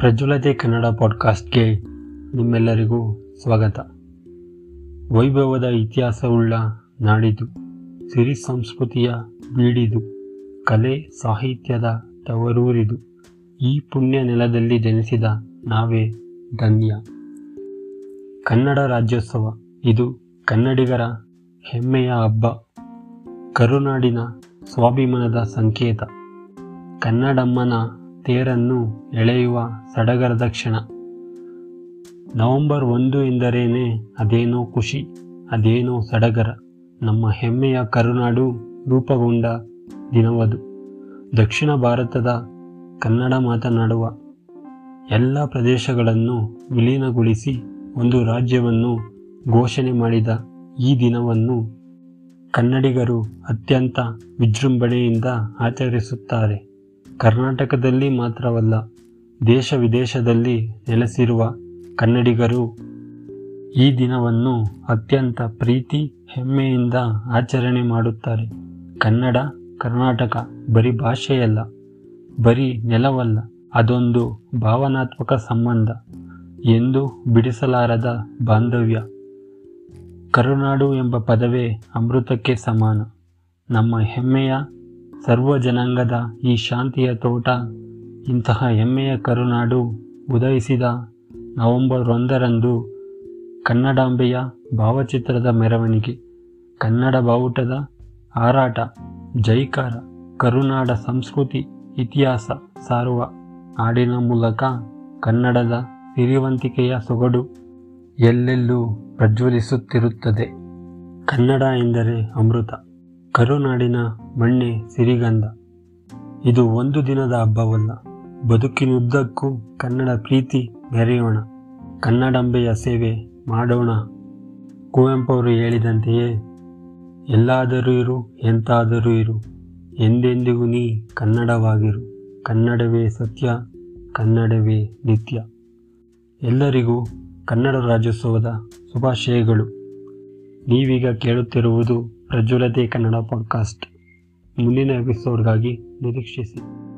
ಪ್ರಜ್ವಲತೆ ಕನ್ನಡ ಪಾಡ್ಕಾಸ್ಟ್ಗೆ ನಿಮ್ಮೆಲ್ಲರಿಗೂ ಸ್ವಾಗತ. ವೈಭವದ ಇತಿಹಾಸವುಳ್ಳ ನಾಡಿದು, ಸಿರಿ ಸಂಸ್ಕೃತಿಯ ಬೀಡಿದು, ಕಲೆ ಸಾಹಿತ್ಯದ ತವರೂರಿದು, ಈ ಪುಣ್ಯ ನೆಲದಲ್ಲಿ ಜನಿಸಿದ ನಾವೇ ಧನ್ಯ ಕನ್ನಡ ರಾಜ್ಯೋತ್ಸವ, ಇದು ಕನ್ನಡಿಗರ ಹೆಮ್ಮೆಯ ಹಬ್ಬ. ಕರುನಾಡಿನ ಸ್ವಾಭಿಮಾನದ ಸಂಕೇತ. ಕನ್ನಡಮ್ಮನ ತೇರನ್ನು ಎಳೆಯುವ ಸಡಗರದ ಕ್ಷಣ. ನವೆಂಬರ್ ಒಂದು ಎಂದರೇನೆ ಅದೇನೋ ಖುಷಿ, ಅದೇನೋ ಸಡಗರ. ನಮ್ಮ ಹೆಮ್ಮೆಯ ಕರುನಾಡು ರೂಪುಗೊಂಡ ದಿನವದು. ದಕ್ಷಿಣ ಭಾರತದ ಕನ್ನಡ ಮಾತನಾಡುವ ಎಲ್ಲ ಪ್ರದೇಶಗಳನ್ನು ವಿಲೀನಗೊಳಿಸಿ ಒಂದು ರಾಜ್ಯವನ್ನು ಘೋಷಣೆ ಮಾಡಿದ ಈ ದಿನವನ್ನು ಕನ್ನಡಿಗರು ಅತ್ಯಂತ ವಿಜೃಂಭಣೆಯಿಂದ ಆಚರಿಸುತ್ತಾರೆ. ಕರ್ನಾಟಕದಲ್ಲಿ ಮಾತ್ರವಲ್ಲ, ದೇಶ ವಿದೇಶದಲ್ಲಿ ನೆಲೆಸಿರುವ ಕನ್ನಡಿಗರು ಈ ದಿನವನ್ನು ಅತ್ಯಂತ ಪ್ರೀತಿ, ಹೆಮ್ಮೆಯಿಂದ ಆಚರಣೆ ಮಾಡುತ್ತಾರೆ. ಕನ್ನಡ, ಕರ್ನಾಟಕ ಬರೀ ಭಾಷೆಯಲ್ಲ, ಬರೀ ನೆಲವಲ್ಲ, ಅದೊಂದು ಭಾವನಾತ್ಮಕ ಸಂಬಂಧ ಎಂದು ಬಿಡಿಸಲಾರದ ಬಾಂಧವ್ಯ. ಕರುನಾಡು ಎಂಬ ಪದವೇ ಅಮೃತಕ್ಕೆ ಸಮಾನ. ನಮ್ಮ ಹೆಮ್ಮೆಯ ಸರ್ವ ಜನಾಂಗದ ಈ ಶಾಂತಿಯ ತೋಟ, ಇಂತಹ ಹೆಮ್ಮೆಯ ಕರುನಾಡು ಉದಯಿಸಿದ ನವೆಂಬರ್ ಒಂದರಂದು ಕನ್ನಡಾಂಬೆಯ ಭಾವಚಿತ್ರದ ಮೆರವಣಿಗೆ. ಕನ್ನಡ ಬಾವುಟದ ಹಾರಾಟ, ಜೈಕಾರ, ಕರುನಾಡ ಸಂಸ್ಕೃತಿ ಇತಿಹಾಸ ಸಾರುವ ಹಾಡಿನ ಮೂಲಕ ಕನ್ನಡದ ಸಿರಿವಂತಿಕೆಯ ಸೊಗಡು ಎಲ್ಲೆಲ್ಲೂ ಪ್ರಜ್ವಲಿಸುತ್ತಿರುತ್ತದೆ. ಕನ್ನಡ ಎಂದರೆ ಅಮೃತ. ಕರುನಾಡಿನ ಮಣ್ಣೆ ಸಿರಿಗಂಧ. ಇದು ಒಂದು ದಿನದ ಹಬ್ಬವಲ್ಲ. ಬದುಕಿನುದ್ದಕ್ಕೂ ಕನ್ನಡ ಪ್ರೀತಿ ಮೆರೆಯೋಣ ಕನ್ನಡಂಬೆಯ ಸೇವೆ ಮಾಡೋಣ. ಕುವೆಂಪು ಅವರು ಹೇಳಿದಂತೆಯೇ, ಎಲ್ಲಾದರೂ ಇರು, ಎಂತಾದರೂ ಇರು. ಎಂದೆಂದಿಗೂ ನೀ ಕನ್ನಡವಾಗಿರು. ಕನ್ನಡವೇ ಸತ್ಯ, ಕನ್ನಡವೇ ನಿತ್ಯ. ಎಲ್ಲರಿಗೂ ಕನ್ನಡ ರಾಜ್ಯೋತ್ಸವದ ಶುಭಾಶಯಗಳು. ನೀವೀಗ ಕೇಳುತ್ತಿರುವುದು ಪ್ರಜ್ವಲತೆ ಕನ್ನಡ ಪಾಡ್ಕಾಸ್ಟ್ ಮುಂದಿನ ಎಪಿಸೋಡ್ಗಾಗಿ ನಿರೀಕ್ಷಿಸಿ.